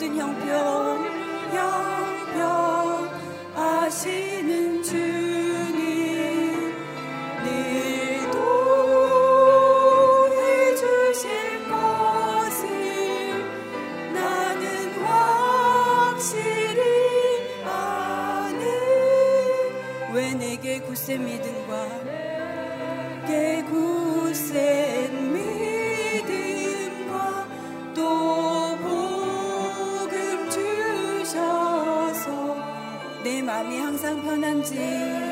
모든 형편 형편 아시는 주님 늘 도해 주실 것을 나는 확실히 아는. 왜 내게 굳센 믿음 마음이 항상 편한지.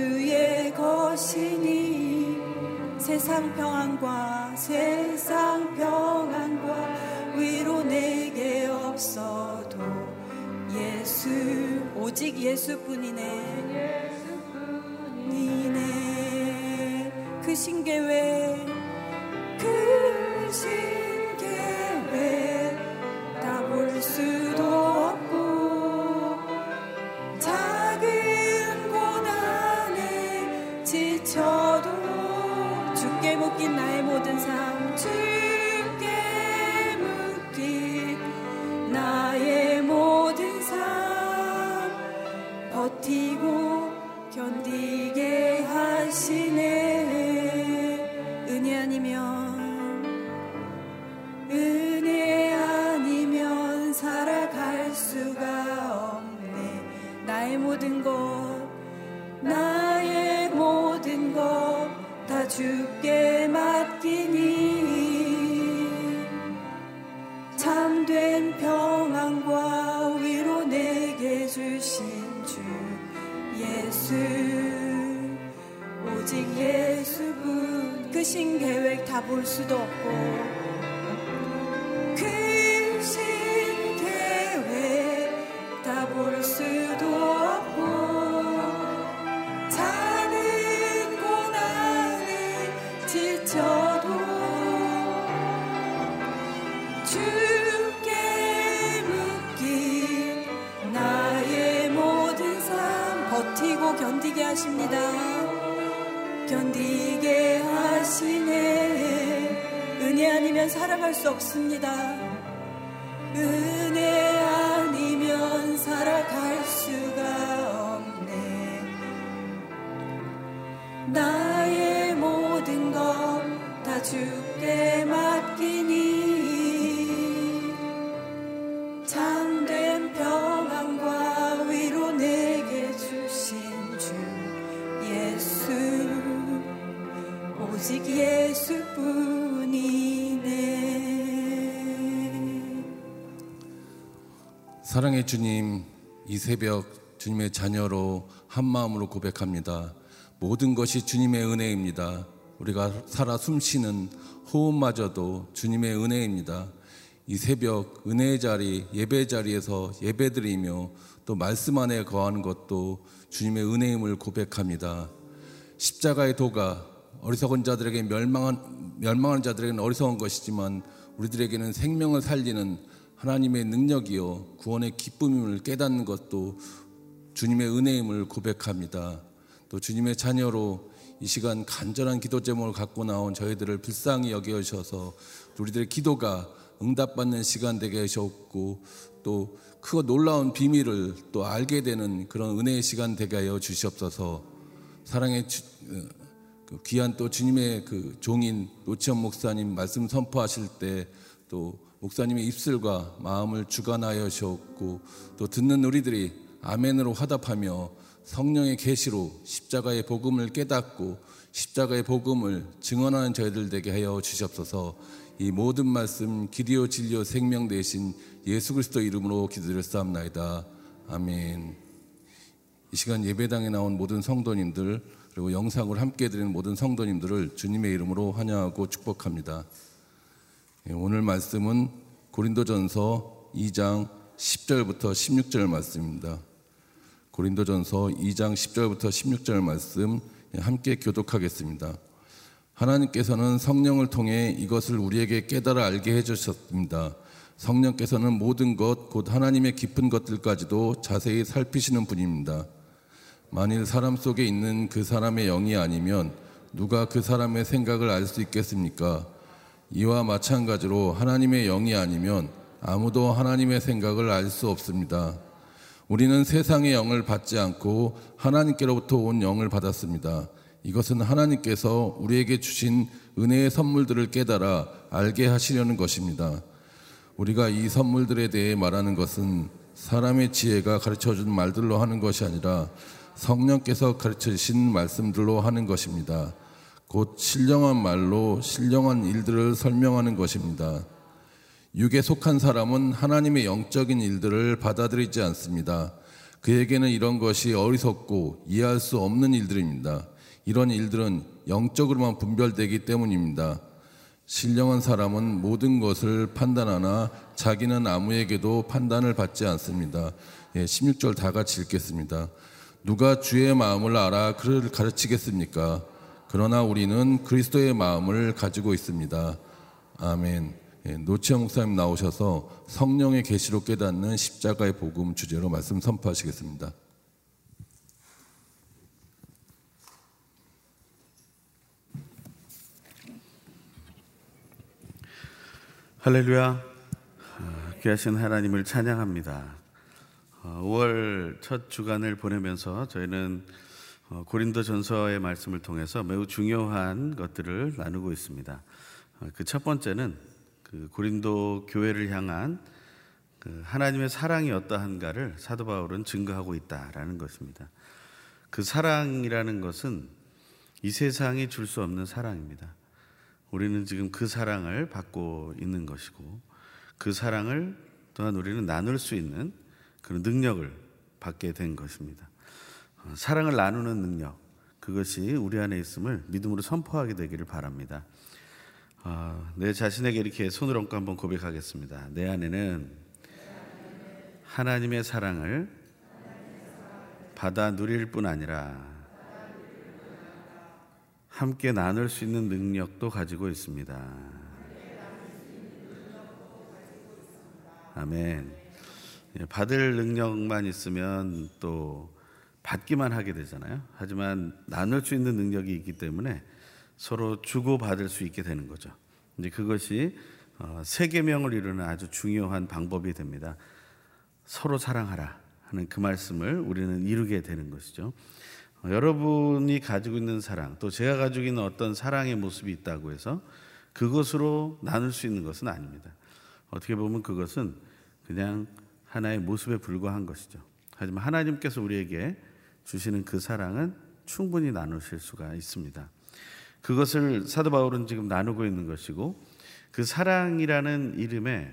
다 주의 것이니 세상 평안과 세상 평안과 위로 내게 없어도 예수 오직 예수뿐이네. 니네. 그 신계획 그신 그 신계획 다 볼 수도 없고 수 없습니다 사랑의 주님, 이 새벽 주님의 자녀로 한 마음으로 고백합니다. 모든 것이 주님의 은혜입니다. 우리가 살아 숨쉬는 호흡마저도 주님의 은혜입니다. 이 새벽 은혜의 자리, 예배 자리에서 예배드리며 또 말씀 안에 거하는 것도 주님의 은혜임을 고백합니다. 십자가의 도가 어리석은 자들에게 멸망한 멸망하는 자들에게는 어리석은 것이지만 우리들에게는 생명을 살리는 하나님의 능력이요 구원의 기쁨임을 깨닫는 것도 주님의 은혜임을 고백합니다. 또 주님의 자녀로 이 시간 간절한 기도 제목을 갖고 나온 저희들을 불쌍히 여겨 주셔서 우리들의 기도가 응답받는 시간 되게 하셨고 또 크고 놀라운 비밀을 또 알게 되는 그런 은혜의 시간 되게 하여 주시옵소서. 사랑의 주, 어, 그 귀한 또 주님의 그 종인 노치현 목사님 말씀 선포하실 때또 목사님의 입술과 마음을 주관하여 주셨고 또 듣는 우리들이 아멘으로 화답하며 성령의 계시로 십자가의 복음을 깨닫고 십자가의 복음을 증언하는 저희들 되게 하여 주시옵소서. 이 모든 말씀 기리오 진리오 생명 되신 예수 그리스도 이름으로 기도드렸사옵나이다. 아멘. 이 시간 예배당에 나온 모든 성도님들 그리고 영상을 함께 드리는 모든 성도님들을 주님의 이름으로 환영하고 축복합니다. 예, 오늘 말씀은 고린도전서 2장 10절부터 16절 말씀입니다. 고린도전서 2장 10절부터 16절 말씀 함께 교독하겠습니다. 하나님께서는 성령을 통해 이것을 우리에게 깨달아 알게 해주셨습니다. 성령께서는 모든 것, 곧 하나님의 깊은 것들까지도 자세히 살피시는 분입니다. 만일 사람 속에 있는 그 사람의 영이 아니면 누가 그 사람의 생각을 알 수 있겠습니까? 이와 마찬가지로 하나님의 영이 아니면 아무도 하나님의 생각을 알 수 없습니다. 우리는 세상의 영을 받지 않고 하나님께로부터 온 영을 받았습니다. 이것은 하나님께서 우리에게 주신 은혜의 선물들을 깨달아 알게 하시려는 것입니다. 우리가 이 선물들에 대해 말하는 것은 사람의 지혜가 가르쳐 준 말들로 하는 것이 아니라 성령께서 가르쳐 주신 말씀들로 하는 것입니다. 곧 신령한 말로 신령한 일들을 설명하는 것입니다. 육에 속한 사람은 하나님의 영적인 일들을 받아들이지 않습니다. 그에게는 이런 것이 어리석고 이해할 수 없는 일들입니다. 이런 일들은 영적으로만 분별되기 때문입니다. 신령한 사람은 모든 것을 판단하나 자기는 아무에게도 판단을 받지 않습니다. 예, 16절 다 같이 읽겠습니다. 누가 주의 마음을 알아 그를 가르치겠습니까? 그러나 우리는 그리스도의 마음을 가지고 있습니다. 아멘. 예, 노치영 목사님 나오셔서 성령의 계시로 깨닫는 십자가의 복음 주제로 말씀 선포하시겠습니다. 할렐루야. 귀하신 하나님을 찬양합니다. 5월 첫 주간을 보내면서 저희는 어, 고린도 전서의 말씀을 통해서 매우 중요한 것들을 나누고 있습니다. 어, 그첫 번째는 그 고린도 교회를 향한 그 하나님의 사랑이 어떠한가를 사도 바울은 증거하고 있다라는 것입니다. 그 사랑이라는 것은 이 세상이 줄 수 없는 사랑입니다. 우리는 지금 그 사랑을 받고 있는 것이고 그 사랑을 또한 우리는 나눌 수 있는 그런 능력을 받게 된 것입니다. 어, 사랑을 나누는 능력 그것이 우리 안에 있음을 믿음으로 선포하게 되기를 바랍니다. 어, 내 자신에게 이렇게 손을 얹고 한번 고백하겠습니다. 내 안에는 하나님의 사랑을 받아 누릴 뿐 아니라 함께 나눌 수 있는 능력도 가지고 있습니다. 아멘. 예, 받을 능력만 있으면 또 받기만 하게 되잖아요. 하지만 나눌 수 있는 능력이 있기 때문에 서로 주고 받을 수 있게 되는 거죠. 이제 그것이 어, 세계명을 이루는 아주 중요한 방법이 됩니다. 서로 사랑하라 하는 그 말씀을 우리는 이루게 되는 것이죠. 어, 여러분이 가지고 있는 사랑, 또 제가 가지고 있는 어떤 사랑의 모습이 있다고 해서 그것으로 나눌 수 있는 것은 아닙니다. 어떻게 보면 그것은 그냥 하나의 모습에 불과한 것이죠. 하지만 하나님께서 우리에게 주시는 그 사랑은 충분히 나누실 수가 있습니다. 그것을 사도 바울은 지금 나누고 있는 것이고 그 사랑이라는 이름의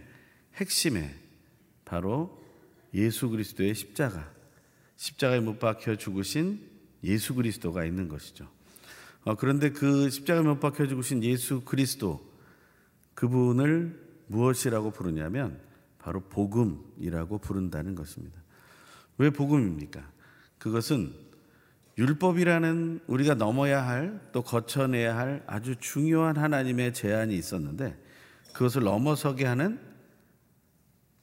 핵심에 바로 예수 그리스도의 십자가, 십자가에 못 박혀 죽으신 예수 그리스도가 있는 것이죠. 어, 그런데 그 십자가에 못 박혀 죽으신 예수 그리스도 그분을 무엇이라고 부르냐면 바로 복음이라고 부른다는 것입니다. 왜 복음입니까? 그것은 율법이라는 우리가 넘어야 할 또 거쳐내야 할 아주 중요한 하나님의 제한이 있었는데 그것을 넘어서게 하는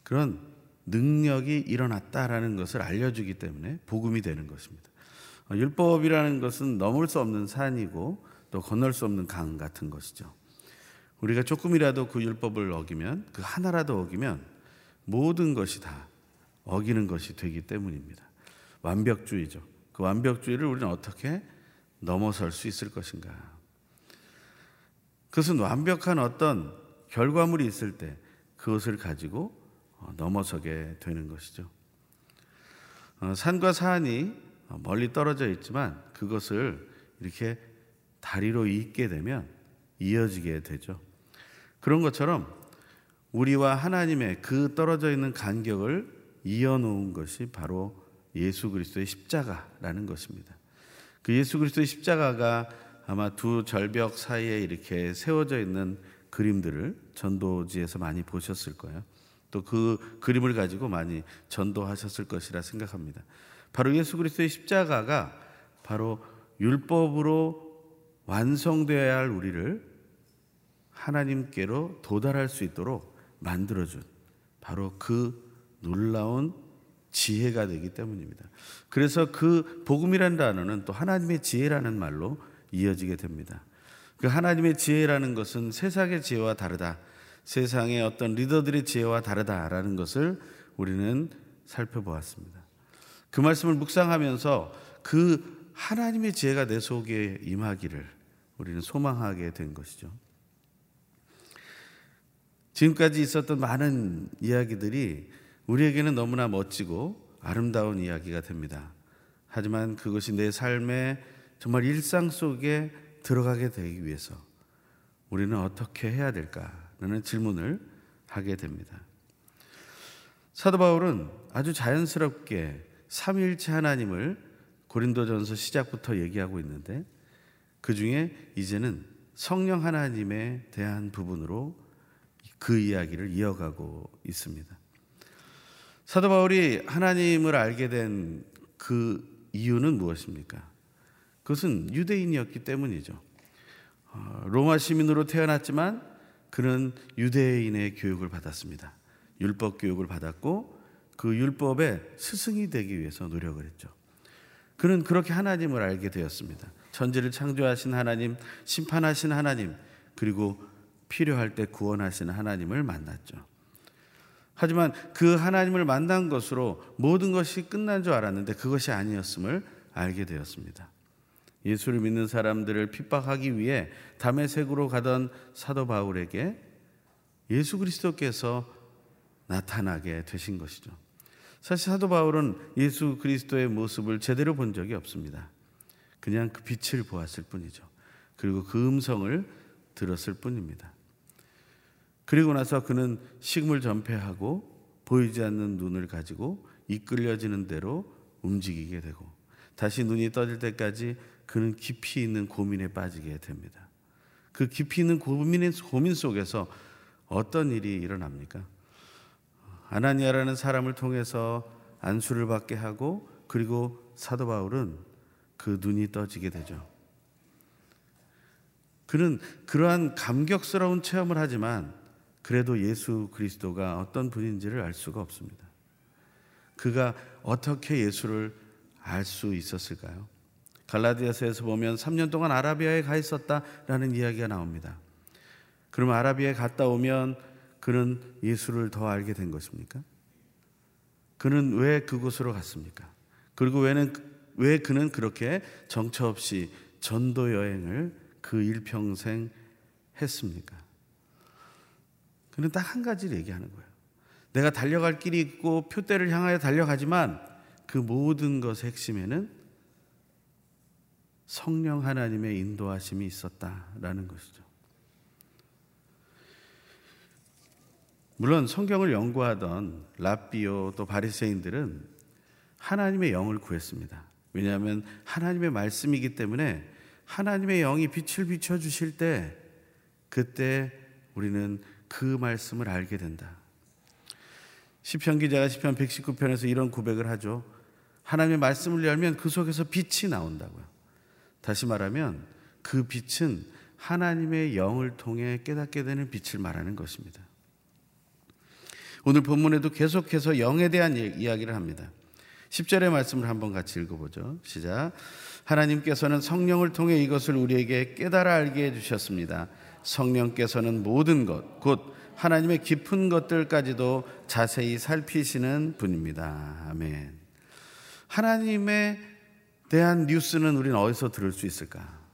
그런 능력이 일어났다라는 것을 알려주기 때문에 복음이 되는 것입니다. 어, 율법이라는 것은 넘을 수 없는 산이고 또 건널 수 없는 강 같은 것이죠. 우리가 조금이라도 그 율법을 어기면 그 하나라도 어기면 모든 것이 다 어기는 것이 되기 때문입니다. 완벽주의죠. 그 완벽주의를 우리는 어떻게 넘어설 수 있을 것인가? 그것은 완벽한 어떤 결과물이 있을 때 그것을 가지고 어, 넘어서게 되는 것이죠. 어, 산과 산이 멀리 떨어져 있지만 그것을 이렇게 다리로 잇게 되면 이어지게 되죠. 그런 것처럼 우리와 하나님의 그 떨어져 있는 간격을 이어놓은 것이 바로 예수 그리스도의 십자가라는 것입니다. 그 예수 그리스도의 십자가가 아마 두 절벽 사이에 이렇게 세워져 있는 그림들을 전도지에서 많이 보셨을 거예요. 또 그 그림을 가지고 많이 전도하셨을 것이라 생각합니다. 바로 예수 그리스도의 십자가가 바로 율법으로 완성되어야 할 우리를 하나님께로 도달할 수 있도록 만들어준 바로 그 놀라운 지혜가 되기 때문입니다. 그래서 그 복음이라는 단어는 또 하나님의 지혜라는 말로 이어지게 됩니다. 그 하나님의 지혜라는 것은 세상의 지혜와 다르다. 세상의 어떤 리더들의 지혜와 다르다라는 것을 우리는 살펴보았습니다. 그 말씀을 묵상하면서 그 하나님의 지혜가 내 속에 임하기를 우리는 소망하게 된 것이죠. 지금까지 있었던 많은 이야기들이 우리에게는 너무나 멋지고 아름다운 이야기가 됩니다. 하지만 그것이 내 삶의 정말 일상 속에 들어가게 되기 위해서 우리는 어떻게 해야 될까라는 질문을 하게 됩니다. 사도 바울은 아주 자연스럽게 삼위일체 하나님을 고린도전서 시작부터 얘기하고 있는데 그 중에 이제는 성령 하나님에 대한 부분으로 그 이야기를 이어가고 있습니다. 사도 바울이 하나님을 알게 된 그 이유는 무엇입니까? 그것은 유대인이었기 때문이죠. 어, 로마 시민으로 태어났지만 그는 유대인의 교육을 받았습니다. 율법 교육을 받았고 그 율법의 스승이 되기 위해서 노력을 했죠. 그는 그렇게 하나님을 알게 되었습니다. 천지를 창조하신 하나님, 심판하신 하나님, 그리고 필요할 때 구원하시는 하나님을 만났죠. 하지만 그 하나님을 만난 것으로 모든 것이 끝난 줄 알았는데 그것이 아니었음을 알게 되었습니다. 예수를 믿는 사람들을 핍박하기 위해 담에색으로 가던 사도 바울에게 예수 그리스도께서 나타나게 되신 것이죠. 사실 사도 바울은 예수 그리스도의 모습을 제대로 본 적이 없습니다. 그냥 그 빛을 보았을 뿐이죠. 그리고 그 음성을 들었을 뿐입니다. 그리고 나서 그는 식물 전폐하고 보이지 않는 눈을 가지고 이끌려지는 대로 움직이게 되고 다시 눈이 떠질 때까지 그는 깊이 있는 고민에 빠지게 됩니다. 그 깊이 있는 고민의 고민 속에서 어떤 일이 일어납니까? 아나니아라는 사람을 통해서 안수를 받게 하고 그리고 사도 바울은 그 눈이 떠지게 되죠. 그는 그러한 감격스러운 체험을 하지만 그래도 예수 그리스도가 어떤 분인지를 알 수가 없습니다. 그가 어떻게 예수를 알 수 있었을까요? 갈라디아서에서 보면 3년 동안 아라비아에 가 있었다라는 이야기가 나옵니다. 그러면 아라비아에 갔다 오면 그는 예수를 더 알게 된 것입니까? 그는 왜 그곳으로 갔습니까? 그리고 왜는 왜 그는 그렇게 정처 없이 전도 여행을 그 일평생 했습니까? 그는 딱 한 가지를 얘기하는 거예요. 내가 달려갈 길이 있고 표대를 향하여 달려가지만 그 모든 것의 핵심에는 성령 하나님의 인도하심이 있었다라는 것이죠. 물론 성경을 연구하던 라비오 또 바리새인들은 하나님의 영을 구했습니다. 왜냐하면 하나님의 말씀이기 때문에 하나님의 영이 빛을 비춰 주실 때 그때 우리는 그 말씀을 알게 된다. 시편 기자가 시편 119편에서 이런 고백을 하죠. 하나님의 말씀을 열면 그 속에서 빛이 나온다고요. 다시 말하면 그 빛은 하나님의 영을 통해 깨닫게 되는 빛을 말하는 것입니다. 오늘 본문에도 계속해서 영에 대한 이야기를 합니다. 10절의 말씀을 한번 같이 읽어보죠. 시작. 하나님께서는 성령을 통해 이것을 우리에게 깨달아 알게 해주셨습니다. 성령께서는 모든 것, 곧 하나님의 깊은 것들까지도 자세히 살피시는 분입니다. 아멘. 하나님에 대한 뉴스는 우리는 어디서 들을 수 있을까?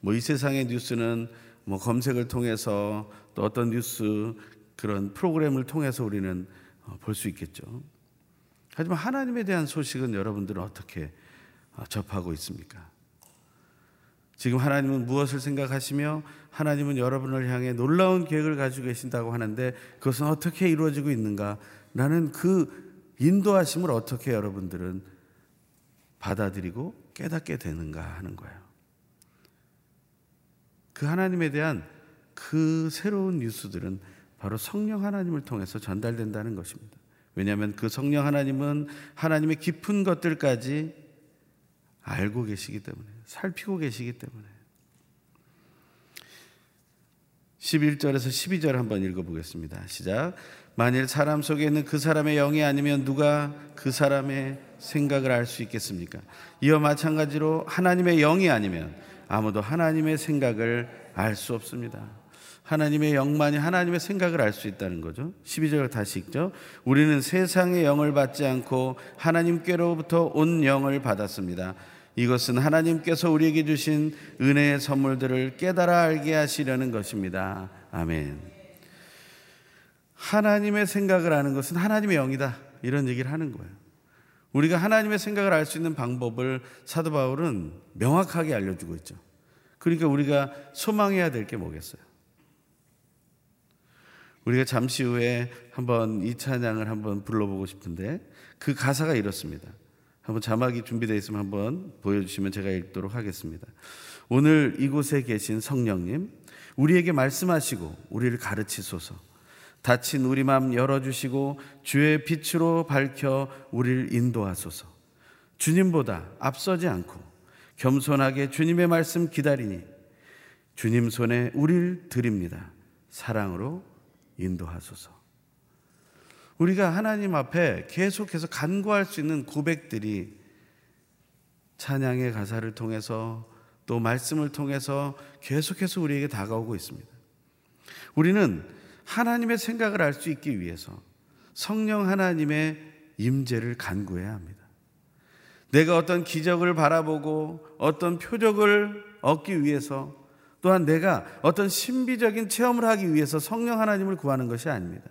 뭐 이 세상의 뉴스는 뭐 검색을 통해서 또 어떤 뉴스 그런 프로그램을 통해서 우리는 어, 볼수 있겠죠. 하지만 하나님에 대한 소식은 여러분들은 어떻게 어, 접하고 있습니까? 지금 하나님은 무엇을 생각하시며 하나님은 여러분을 향해 놀라운 계획을 가지고 계신다고 하는데 그것은 어떻게 이루어지고 있는가? 라는 그 인도하심을 어떻게 여러분들은 받아들이고 깨닫게 되는가 하는 거예요. 그 하나님에 대한 그 새로운 뉴스들은 바로 성령 하나님을 통해서 전달된다는 것입니다. 왜냐하면 그 성령 하나님은 하나님의 깊은 것들까지 알고 계시기 때문에 살피고 계시기 때문에 11절에서 12절 한번 읽어보겠습니다. 시작. 만일 사람 속에 있는 그 사람의 영이 아니면 누가 그 사람의 생각을 알 수 있겠습니까? 이와 마찬가지로 하나님의 영이 아니면 아무도 하나님의 생각을 알 수 없습니다. 하나님의 영만이 하나님의 생각을 알 수 있다는 거죠. 12절 다시 읽죠. 우리는 세상의 영을 받지 않고 하나님께로부터 온 영을 받았습니다. 이것은 하나님께서 우리에게 주신 은혜의 선물들을 깨달아 알게 하시려는 것입니다. 아멘. 하나님의 생각을 아는 것은 하나님의 영이다. 이런 얘기를 하는 거예요. 우리가 하나님의 생각을 알 수 있는 방법을 사도 바울은 명확하게 알려주고 있죠. 그러니까 우리가 소망해야 될 게 뭐겠어요? 우리가 잠시 후에 한번 이 찬양을 한번 불러보고 싶은데 그 가사가 이렇습니다. 한번 자막이 준비되어 있으면 한번 보여주시면 제가 읽도록 하겠습니다. 오늘 이곳에 계신 성령님, 우리에게 말씀하시고 우리를 가르치소서. 닫힌 우리 마음 열어주시고 주의 빛으로 밝혀 우리를 인도하소서. 주님보다 앞서지 않고 겸손하게 주님의 말씀 기다리니 주님 손에 우리를 드립니다. 사랑으로 인도하소서. 우리가 하나님 앞에 계속해서 간구할 수 있는 고백들이 찬양의 가사를 통해서 또 말씀을 통해서 계속해서 우리에게 다가오고 있습니다. 우리는 하나님의 생각을 알 수 있기 위해서 성령 하나님의 임재를 간구해야 합니다. 내가 어떤 기적을 바라보고 어떤 표적을 얻기 위해서 또한 내가 어떤 신비적인 체험을 하기 위해서 성령 하나님을 구하는 것이 아닙니다.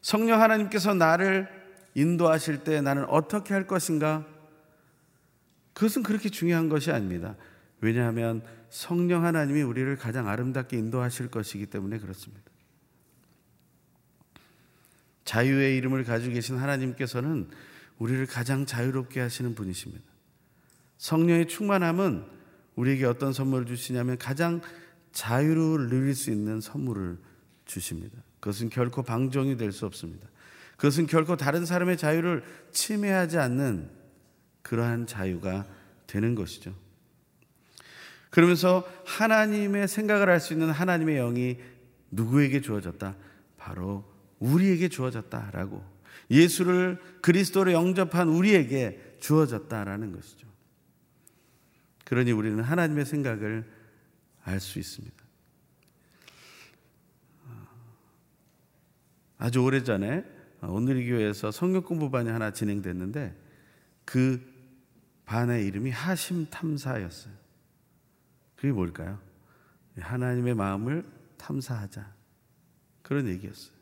성령 하나님께서 나를 인도하실 때 나는 어떻게 할 것인가? 그것은 그렇게 중요한 것이 아닙니다. 왜냐하면 성령 하나님이 우리를 가장 아름답게 인도하실 것이기 때문에 그렇습니다. 자유의 이름을 가지고 계신 하나님께서는 우리를 가장 자유롭게 하시는 분이십니다. 성령의 충만함은 우리에게 어떤 선물을 주시냐면 가장 자유를 누릴 수 있는 선물을 주십니다. 그것은 결코 방종이 될 수 없습니다. 그것은 결코 다른 사람의 자유를 침해하지 않는 그러한 자유가 되는 것이죠. 그러면서 하나님의 생각을 할 수 있는 하나님의 영이 누구에게 주어졌다? 바로 우리에게 주어졌다라고 예수를 그리스도로 영접한 우리에게 주어졌다라는 것이죠. 그러니 우리는 하나님의 생각을 알 수 있습니다. 아주 오래전에 오늘의 교회에서 성경 공부반이 하나 진행됐는데 그 반의 이름이 하심 탐사였어요. 그게 뭘까요? 하나님의 마음을 탐사하자. 그런 얘기였어요.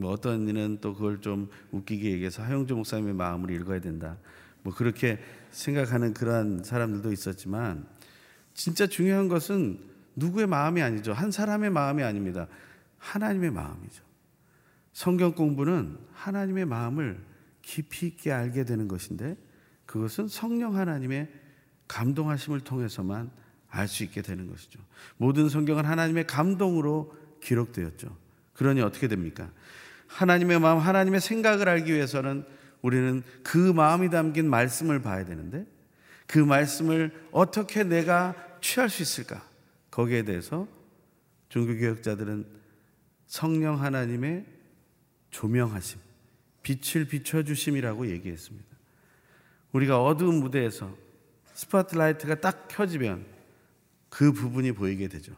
뭐 어떤 이는 또 그걸 좀 웃기게 얘기해서 하영주 목사님의 마음을 읽어야 된다. 뭐 그렇게 생각하는 그러한 사람들도 있었지만 진짜 중요한 것은 누구의 마음이 아니죠. 한 사람의 마음이 아닙니다. 하나님의 마음이죠. 성경 공부는 하나님의 마음을 깊이 있게 알게 되는 것인데 그것은 성령 하나님의 감동하심을 통해서만 알 수 있게 되는 것이죠. 모든 성경은 하나님의 감동으로 기록되었죠. 그러니 어떻게 됩니까? 하나님의 마음, 하나님의 생각을 알기 위해서는 우리는 그 마음이 담긴 말씀을 봐야 되는데 그 말씀을 어떻게 내가 취할 수 있을까? 거기에 대해서 종교개혁자들은 성령 하나님의 조명하심, 빛을 비춰주심이라고 얘기했습니다. 우리가 어두운 무대에서 스파트라이트가 딱 켜지면 그 부분이 보이게 되죠.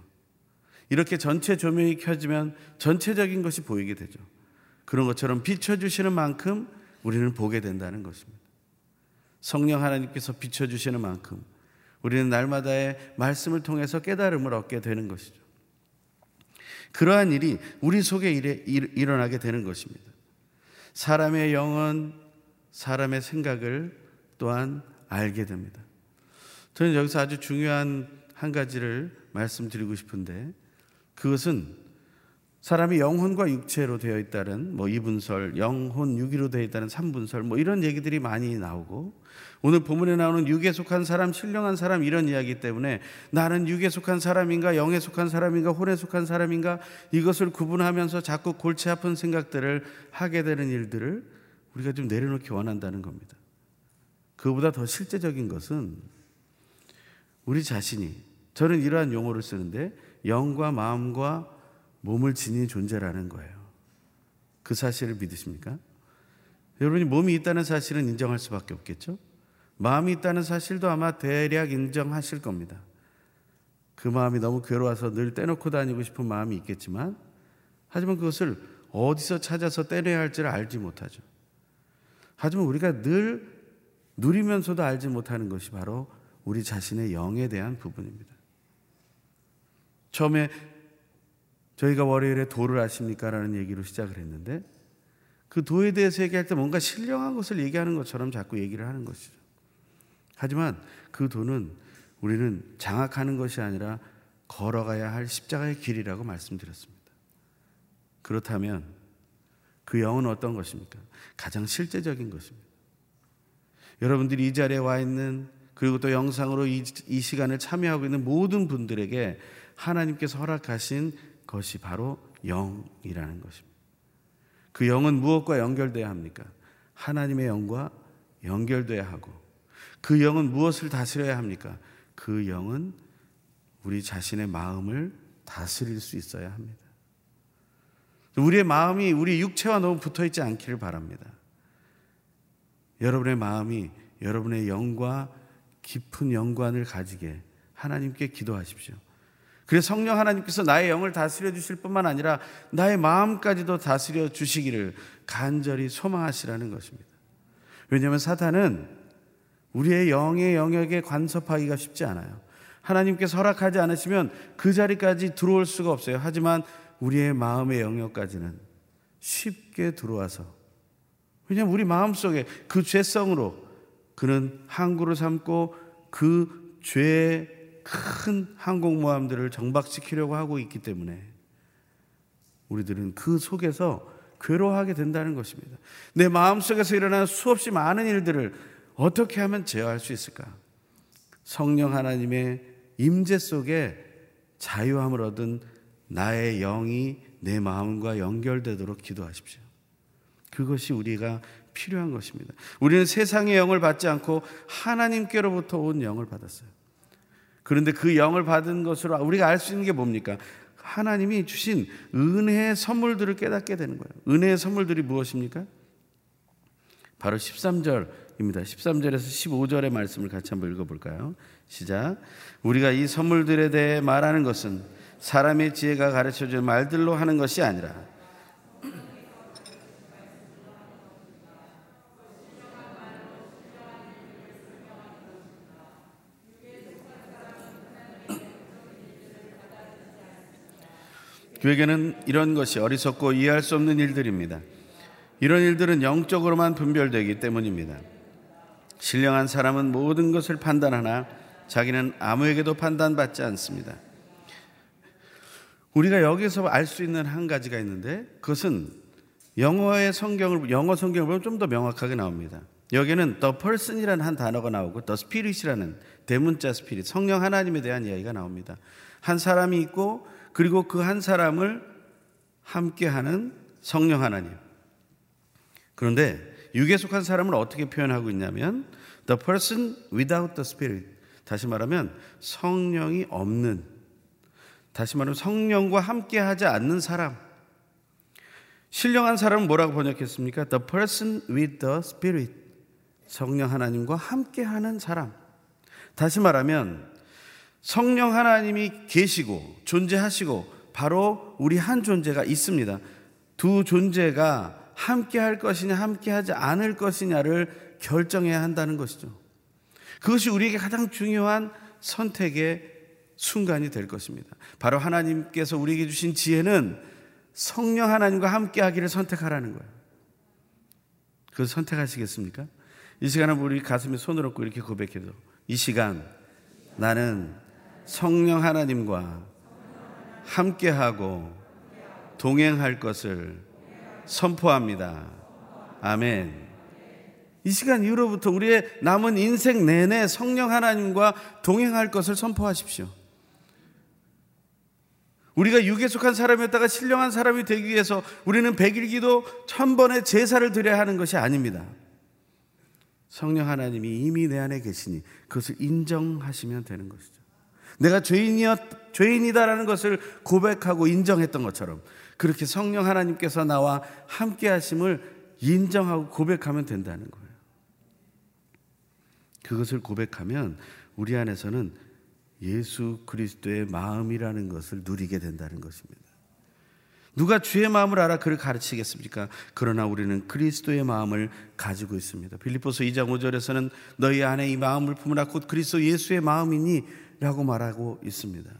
이렇게 전체 조명이 켜지면 전체적인 것이 보이게 되죠. 그런 것처럼 비춰주시는 만큼 우리는 보게 된다는 것입니다. 성령 하나님께서 비춰주시는 만큼 우리는 날마다의 말씀을 통해서 깨달음을 얻게 되는 것이죠. 그러한 일이 우리 속에 일에, 일어나게 되는 것입니다. 사람의 영은 사람의 생각을 또한 알게 됩니다. 저는 여기서 아주 중요한 한 가지를 말씀드리고 싶은데 그것은 사람이 영혼과 육체로 되어 있다는 뭐 이분설, 영혼 육이로 되어 있다는 삼분설 뭐 이런 얘기들이 많이 나오고 오늘 본문에 나오는 육에 속한 사람, 신령한 사람 이런 이야기 때문에 나는 육에 속한 사람인가, 영에 속한 사람인가, 혼에 속한 사람인가 이것을 구분하면서 자꾸 골치 아픈 생각들을 하게 되는 일들을 우리가 좀 내려놓기 원한다는 겁니다. 그보다 더 실제적인 것은 우리 자신이 저는 이러한 용어를 쓰는데 영과 마음과 몸을 지닌 존재라는 거예요. 그 사실을 믿으십니까? 여러분이 몸이 있다는 사실은 인정할 수밖에 없겠죠? 마음이 있다는 사실도 아마 대략 인정하실 겁니다. 그 마음이 너무 괴로워서 늘 떼놓고 다니고 싶은 마음이 있겠지만, 하지만 그것을 어디서 찾아서 떼내야 할지를 알지 못하죠. 하지만 우리가 늘 누리면서도 알지 못하는 것이 바로 우리 자신의 영에 대한 부분입니다. 처음에 저희가 월요일에 도를 아십니까? 라는 얘기로 시작을 했는데 그 도에 대해서 얘기할 때 뭔가 신령한 것을 얘기하는 것처럼 자꾸 얘기를 하는 것이죠. 하지만 그 도는 우리는 장악하는 것이 아니라 걸어가야 할 십자가의 길이라고 말씀드렸습니다. 그렇다면 그 영은 어떤 것입니까? 가장 실제적인 것입니다. 여러분들이 이 자리에 와 있는 그리고 또 영상으로 이, 이 시간을 참여하고 있는 모든 분들에게 하나님께서 허락하신 것이 바로 영이라는 것입니다. 그 영은 무엇과 연결돼야 합니까? 하나님의 영과 연결돼야 하고 그 영은 무엇을 다스려야 합니까? 그 영은 우리 자신의 마음을 다스릴 수 있어야 합니다. 우리의 마음이 우리 육체와 너무 붙어 있지 않기를 바랍니다. 여러분의 마음이 여러분의 영과 깊은 연관을 가지게 하나님께 기도하십시오. 그래서 성령 하나님께서 나의 영을 다스려 주실 뿐만 아니라 나의 마음까지도 다스려 주시기를 간절히 소망하시라는 것입니다. 왜냐하면 사탄은 우리의 영의 영역에 간섭하기가 쉽지 않아요. 하나님께서 허락하지 않으시면 그 자리까지 들어올 수가 없어요. 하지만 우리의 마음의 영역까지는 쉽게 들어와서 왜냐하면 우리 마음속에 그 죄성으로 그는 항구를 삼고 그 죄의 큰 항공모함들을 정박시키려고 하고 있기 때문에 우리들은 그 속에서 괴로워하게 된다는 것입니다. 내 마음속에서 일어나는 수없이 많은 일들을 어떻게 하면 제어할 수 있을까? 성령 하나님의 임재 속에 자유함을 얻은 나의 영이 내 마음과 연결되도록 기도하십시오. 그것이 우리가 필요한 것입니다. 우리는 세상의 영을 받지 않고 하나님께로부터 온 영을 받았어요. 그런데 그 영을 받은 것으로 우리가 알 수 있는 게 뭡니까? 하나님이 주신 은혜의 선물들을 깨닫게 되는 거예요. 은혜의 선물들이 무엇입니까? 바로 13절입니다. 13절에서 15절의 말씀을 같이 한번 읽어볼까요? 시작. 우리가 이 선물들에 대해 말하는 것은 사람의 지혜가 가르쳐 준 말들로 하는 것이 아니라 그에게는 이런 것이 어리석고 이해할 수 없는 일들입니다. 이런 일들은 영적으로만 분별되기 때문입니다. 신령한 사람은 모든 것을 판단하나 자기는 아무에게도 판단받지 않습니다. 우리가 여기서 알 수 있는 한 가지가 있는데 그것은 영어의 성경을 영어 성경을 보면 좀 더 명확하게 나옵니다. 여기는 the person이라는 한 단어가 나오고 the spirit이라는 대문자 스피릿 성령 하나님에 대한 이야기가 나옵니다. 한 사람이 있고 그리고 그 한 사람을 함께하는 성령 하나님. 그런데 육에 속한 사람을 어떻게 표현하고 있냐면 the person without the spirit. 다시 말하면 성령이 없는 다시 말하면 성령과 함께 하지 않는 사람. 신령한 사람은 뭐라고 번역했습니까? The person with the spirit. 성령 하나님과 함께 하는 사람. 다시 말하면 성령 하나님이 계시고 존재하시고 바로 우리 한 존재가 있습니다. 두 존재가 함께 할 것이냐 함께 하지 않을 것이냐를 결정해야 한다는 것이죠. 그것이 우리에게 가장 중요한 선택의 순간이 될 것입니다. 바로 하나님께서 우리에게 주신 지혜는 성령 하나님과 함께 하기를 선택하라는 거예요. 그걸 선택하시겠습니까? 이 시간은 우리 가슴에 손을 얹고 이렇게 고백해도 이 시간 나는 성령 하나님과 함께하고 동행할 것을 선포합니다. 아멘. 이 시간 이후로부터 우리의 남은 인생 내내 성령 하나님과 동행할 것을 선포하십시오. 우리가 육에 속한 사람이었다가 신령한 사람이 되기 위해서 우리는 백일 기도 천번의 제사를 드려야 하는 것이 아닙니다. 성령 하나님이 이미 내 안에 계시니 그것을 인정하시면 되는 것이죠. 내가 죄인이었, 죄인이다라는 것을 고백하고 인정했던 것처럼 그렇게 성령 하나님께서 나와 함께 하심을 인정하고 고백하면 된다는 거예요. 그것을 고백하면 우리 안에서는 예수 그리스도의 마음이라는 것을 누리게 된다는 것입니다. 누가 주의 마음을 알아 그를 가르치겠습니까? 그러나 우리는 그리스도의 마음을 가지고 있습니다. 빌립보서 2장 5절에서는 너희 안에 이 마음을 품으라 곧 그리스도 예수의 마음이니 라고 말하고 있습니다.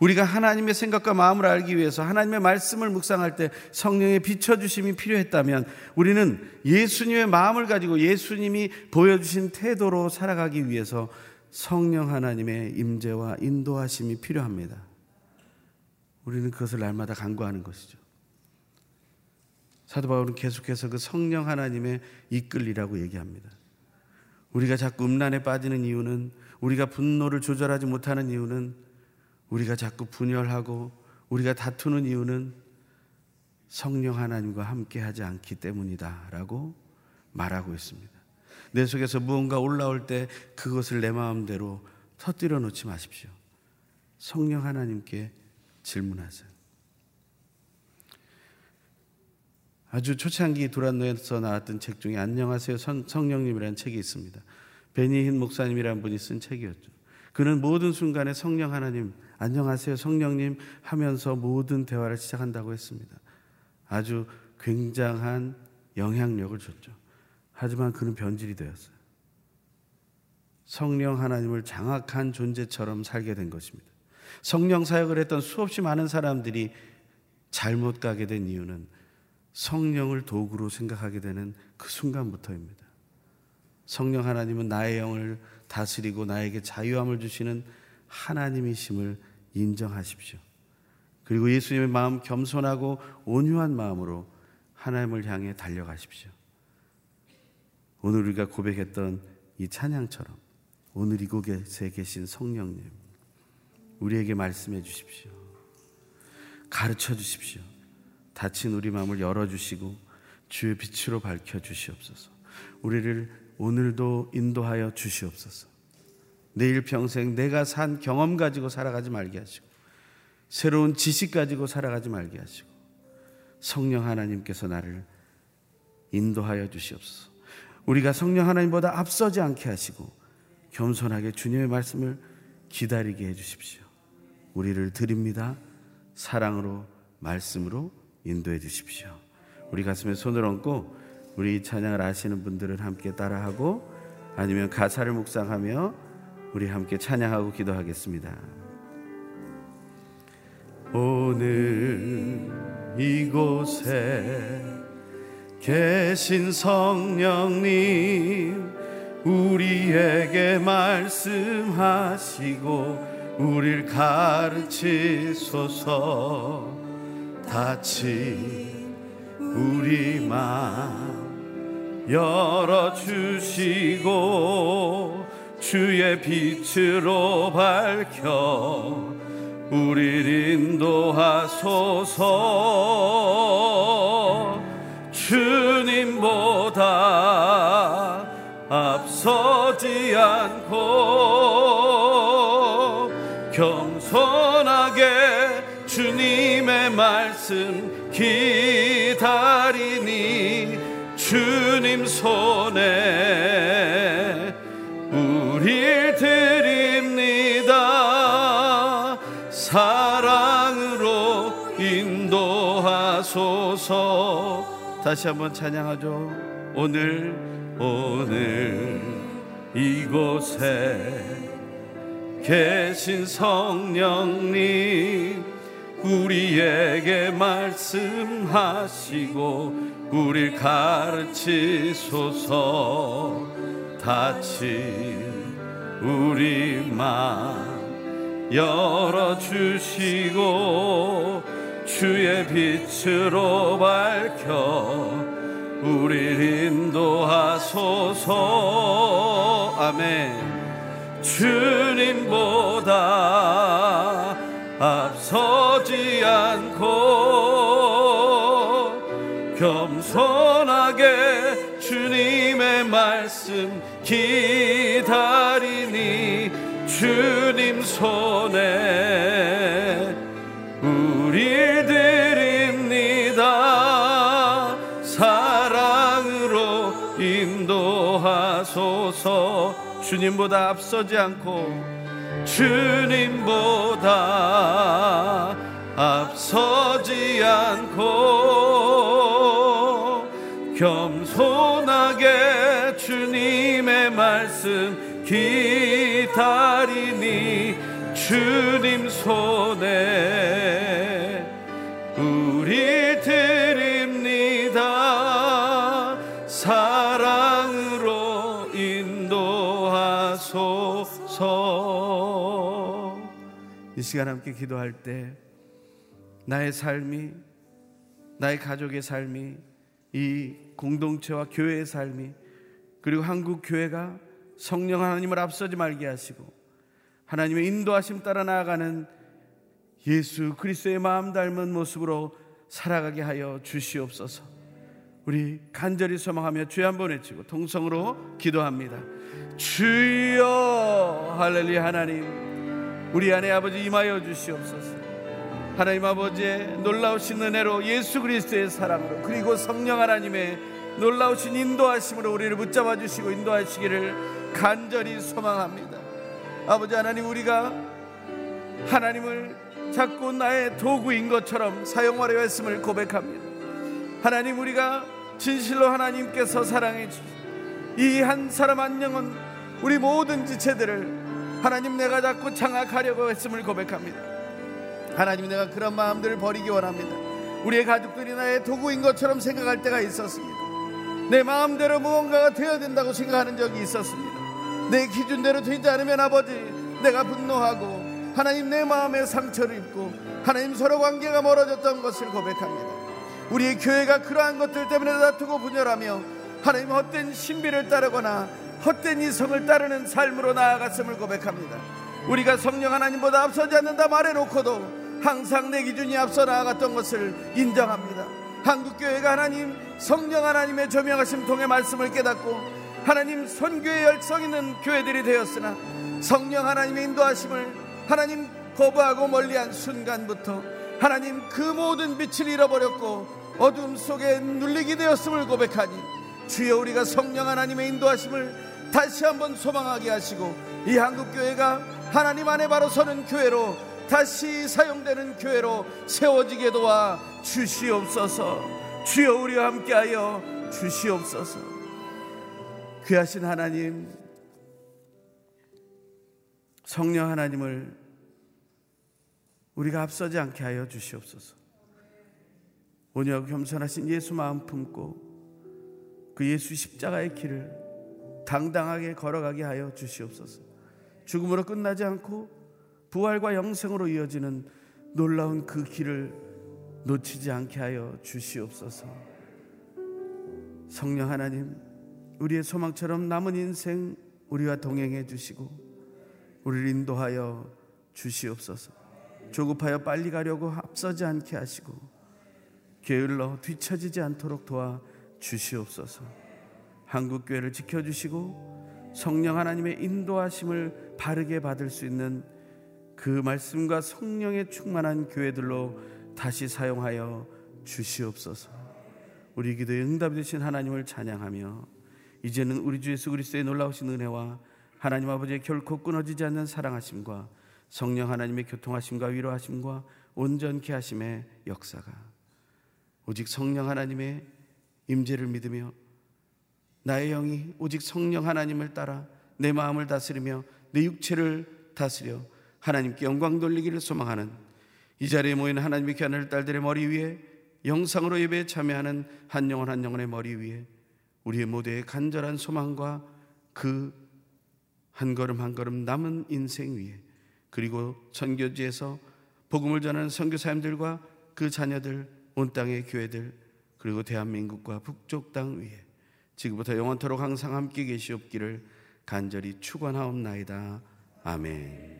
우리가 하나님의 생각과 마음을 알기 위해서 하나님의 말씀을 묵상할 때 성령의 비춰주심이 필요했다면 우리는 예수님의 마음을 가지고 예수님이 보여주신 태도로 살아가기 위해서 성령 하나님의 임재와 인도하심이 필요합니다. 우리는 그것을 날마다 간구하는 것이죠. 사도 바울은 계속해서 그 성령 하나님의 이끌리라고 얘기합니다. 우리가 자꾸 음란에 빠지는 이유는 우리가 분노를 조절하지 못하는 이유는 우리가 자꾸 분열하고 우리가 다투는 이유는 성령 하나님과 함께 하지 않기 때문이다라고 말하고 있습니다. 내 속에서 무언가 올라올 때 그것을 내 마음대로 터뜨려 놓지 마십시오. 성령 하나님께 질문하세요. 아주 초창기 두란노에서 나왔던 책 중에 안녕하세요 성령님이라는 책이 있습니다. 베니힌 목사님이라는 분이 쓴 책이었죠. 그는 모든 순간에 성령 하나님 안녕하세요 성령님 하면서 모든 대화를 시작한다고 했습니다. 아주 굉장한 영향력을 줬죠. 하지만 그는 변질이 되었어요. 성령 하나님을 장악한 존재처럼 살게 된 것입니다. 성령 사역을 했던 수없이 많은 사람들이 잘못 가게 된 이유는 성령을 도구로 생각하게 되는 그 순간부터입니다. 성령 하나님은 나의 영을 다스리고 나에게 자유함을 주시는 하나님이심을 인정하십시오. 그리고 예수님의 마음 겸손하고 온유한 마음으로 하나님을 향해 달려가십시오. 오늘 우리가 고백했던 이 찬양처럼 오늘 이곳에 계신 성령님 우리에게 말씀해 주십시오. 가르쳐 주십시오. 닫힌 우리 마음을 열어 주시고 주의 빛으로 밝혀 주시옵소서. 우리를 오늘도 인도하여 주시옵소서. 내일 평생 내가 산 경험 가지고 살아가지 말게 하시고 새로운 지식 가지고 살아가지 말게 하시고 성령 하나님께서 나를 인도하여 주시옵소서. 우리가 성령 하나님보다 앞서지 않게 하시고 겸손하게 주님의 말씀을 기다리게 해 주십시오. 우리를 드립니다. 사랑으로 말씀으로 인도해 주십시오. 우리 가슴에 손을 얹고 우리 찬양을 아시는 분들은 함께 따라하고 아니면 가사를 묵상하며 우리 함께 찬양하고 기도하겠습니다. 오늘 이곳에 계신 성령님 우리에게 말씀하시고 우릴 가르치소서 다치 우리 맘 열어주시고 주의 빛으로 밝혀 우릴 인도하소서. 주님보다 앞서지 않고 겸손하게 주님의 말씀 기 주님 손에 우릴 드립니다. 사랑으로 인도하소서. 다시 한번 찬양하죠. 오늘 오늘 이곳에 계신 성령님 우리에게 말씀하시고 우릴 가르치소서. 다친 우리 맘 열어주시고 주의 빛으로 밝혀 우릴 인도하소서. 아멘. 주님보다 말씀 기다리니 주님 손에 우리 드립니다. 사랑으로 인도하소서. 주님보다 앞서지 않고 주님보다 앞서지 않고 겸손하게 주님의 말씀 기다리니 주님 손에 우리 드립니다. 사랑으로 인도하소서. 이 시간 함께 기도할 때 나의 삶이 나의 가족의 삶이 이 공동체와 교회의 삶이 그리고 한국 교회가 성령 하나님을 앞서지 말게 하시고 하나님의 인도하심 따라 나아가는 예수 그리스도의 마음 닮은 모습으로 살아가게 하여 주시옵소서. 우리 간절히 소망하며 주여 한번 외치고 통성으로 기도합니다. 주여 할렐루야 하나님 우리 안에 아버지 임하여 주시옵소서. 하나님 아버지의 놀라우신 은혜로 예수 그리스도의 사랑으로 그리고 성령 하나님의 놀라우신 인도하심으로 우리를 붙잡아 주시고 인도하시기를 간절히 소망합니다. 아버지 하나님 우리가 하나님을 자꾸 나의 도구인 것처럼 사용하려 했음을 고백합니다. 하나님 우리가 진실로 하나님께서 사랑해 주신 이한 사람 한 영은 우리 모든 지체들을 하나님 내가 자꾸 장악하려고 했음을 고백합니다. 하나님 내가 그런 마음들을 버리기 원합니다. 우리의 가족들이 나의 도구인 것처럼 생각할 때가 있었습니다. 내 마음대로 무언가가 되어야 된다고 생각하는 적이 있었습니다. 내 기준대로 되지 않으면 아버지 내가 분노하고 하나님 내 마음에 상처를 입고 하나님 서로 관계가 멀어졌던 것을 고백합니다. 우리의 교회가 그러한 것들 때문에 다투고 분열하며 하나님 헛된 신비를 따르거나 헛된 이성을 따르는 삶으로 나아갔음을 고백합니다. 우리가 성령 하나님보다 앞서지 않는다 말해놓고도 항상 내 기준이 앞서 나아갔던 것을 인정합니다. 한국교회가 하나님 성령 하나님의 조명하심 통해 말씀을 깨닫고 하나님 선교의 열성 있는 교회들이 되었으나 성령 하나님의 인도하심을 하나님 거부하고 멀리한 순간부터 하나님 그 모든 빛을 잃어버렸고 어둠 속에 눌리게 되었음을 고백하니 주여 우리가 성령 하나님의 인도하심을 다시 한번 소망하게 하시고 이 한국교회가 하나님 안에 바로 서는 교회로 다시 사용되는 교회로 세워지게 도와 주시옵소서 주여 우리와 함께하여 주시옵소서. 귀하신 하나님 성령 하나님을 우리가 앞서지 않게 하여 주시옵소서. 온유하고 겸손하신 예수 마음 품고 그 예수 십자가의 길을 당당하게 걸어가게 하여 주시옵소서. 죽음으로 끝나지 않고 부활과 영생으로 이어지는 놀라운 그 길을 놓치지 않게 하여 주시옵소서. 성령 하나님, 우리의 소망처럼 남은 인생 우리와 동행해 주시고 우리를 인도하여 주시옵소서. 조급하여 빨리 가려고 앞서지 않게 하시고 게을러 뒤처지지 않도록 도와 주시옵소서. 한국 교회를 지켜 주시고 성령 하나님의 인도하심을 바르게 받을 수 있는 그 말씀과 성령에 충만한 교회들로 다시 사용하여 주시옵소서. 우리 기도에 응답 되신 하나님을 찬양하며 이제는 우리 주 예수 그리스도의 놀라우신 은혜와 하나님 아버지의 결코 끊어지지 않는 사랑하심과 성령 하나님의 교통하심과 위로하심과 온전케 하심의 역사가 오직 성령 하나님의 임재를 믿으며 나의 영이 오직 성령 하나님을 따라 내 마음을 다스리며 내 육체를 다스려 하나님께 영광 돌리기를 소망하는 이 자리에 모인 하나님의 귀한 딸들의 머리 위에 영상으로 예배에 참여하는 한 영혼 한 영혼의 머리 위에 우리의 모두의 간절한 소망과 그 한 걸음 한 걸음 남은 인생 위에 그리고 선교지에서 복음을 전하는 선교사님들과 그 자녀들 온 땅의 교회들 그리고 대한민국과 북쪽 땅 위에 지금부터 영원토록 항상 함께 계시옵기를 간절히 축원하옵나이다. 아멘.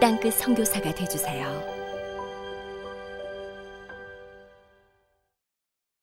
땅끝 선교사가 되주세요.